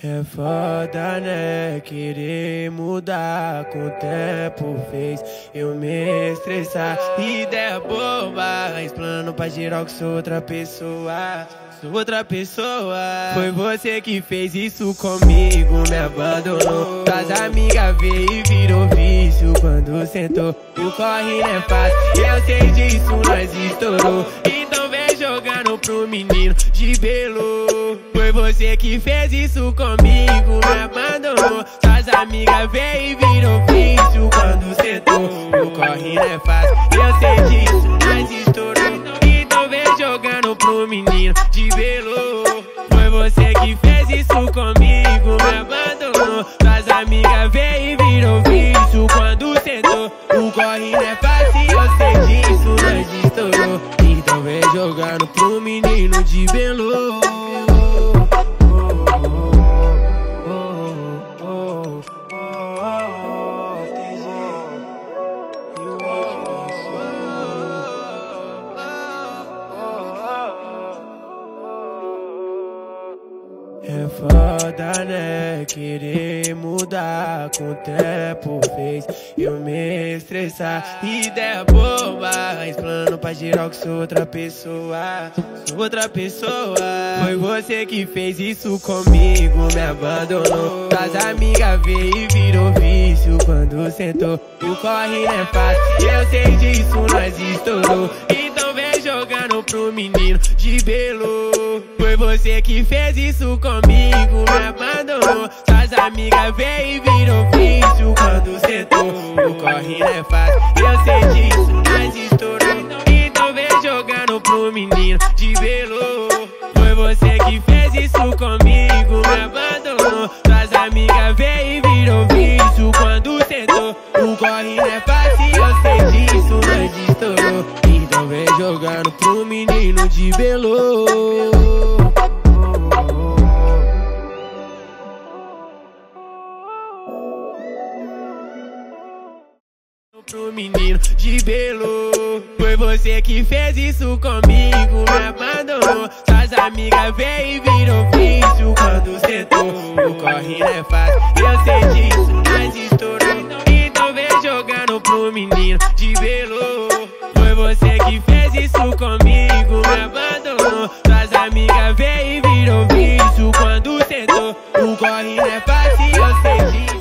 É foda, né? Querer mudar com o tempo fez eu me estressar. Ideia boba, explano pra geral que sou outra pessoa. Sou outra pessoa. Foi você que fez isso comigo, me abandonou. Suas amigas veio e virou vício quando sentou. O corre é fácil, eu sei disso, nós estourou. Então vem jogando pro menino de belo. Foi você que fez isso comigo, me abandonou. Suas amigas veio e virou vício quando sentou. O corre não é fácil, eu sei disso, nós estourou. Então vem jogando pro menino de belo. Foi você que fez isso comigo, me abandonou. Suas amigas veio e virou vício quando sentou. O corre não é fácil, eu sei disso, nós estourou. Então vem jogando pro menino de belo. É foda, né? Querer mudar com o tempo fez eu me estressar. Ideia boba, explano pra geral que sou outra pessoa. Sou outra pessoa. Foi você que fez isso comigo, me abandonou. Suas amigas veio e virou vício quando sentou. O corre não é fácil, eu sei disso, nós estourou. Vem jogando pro menino de belo. Foi você que fez isso comigo, me abandonou. Suas amigas veio e virou vício quando sentou. O corre não é fácil, eu sei disso, nós estourou. Então vem jogando pro menino de belo. Foi você que fez pro menino de belo. pro menino de belo. Foi você que fez isso comigo, me abandonou. Suas amigas veio e virou vício quando sentou. O corre não é fácil, eu sei disso, nós estourou. Amigas veio e virou vício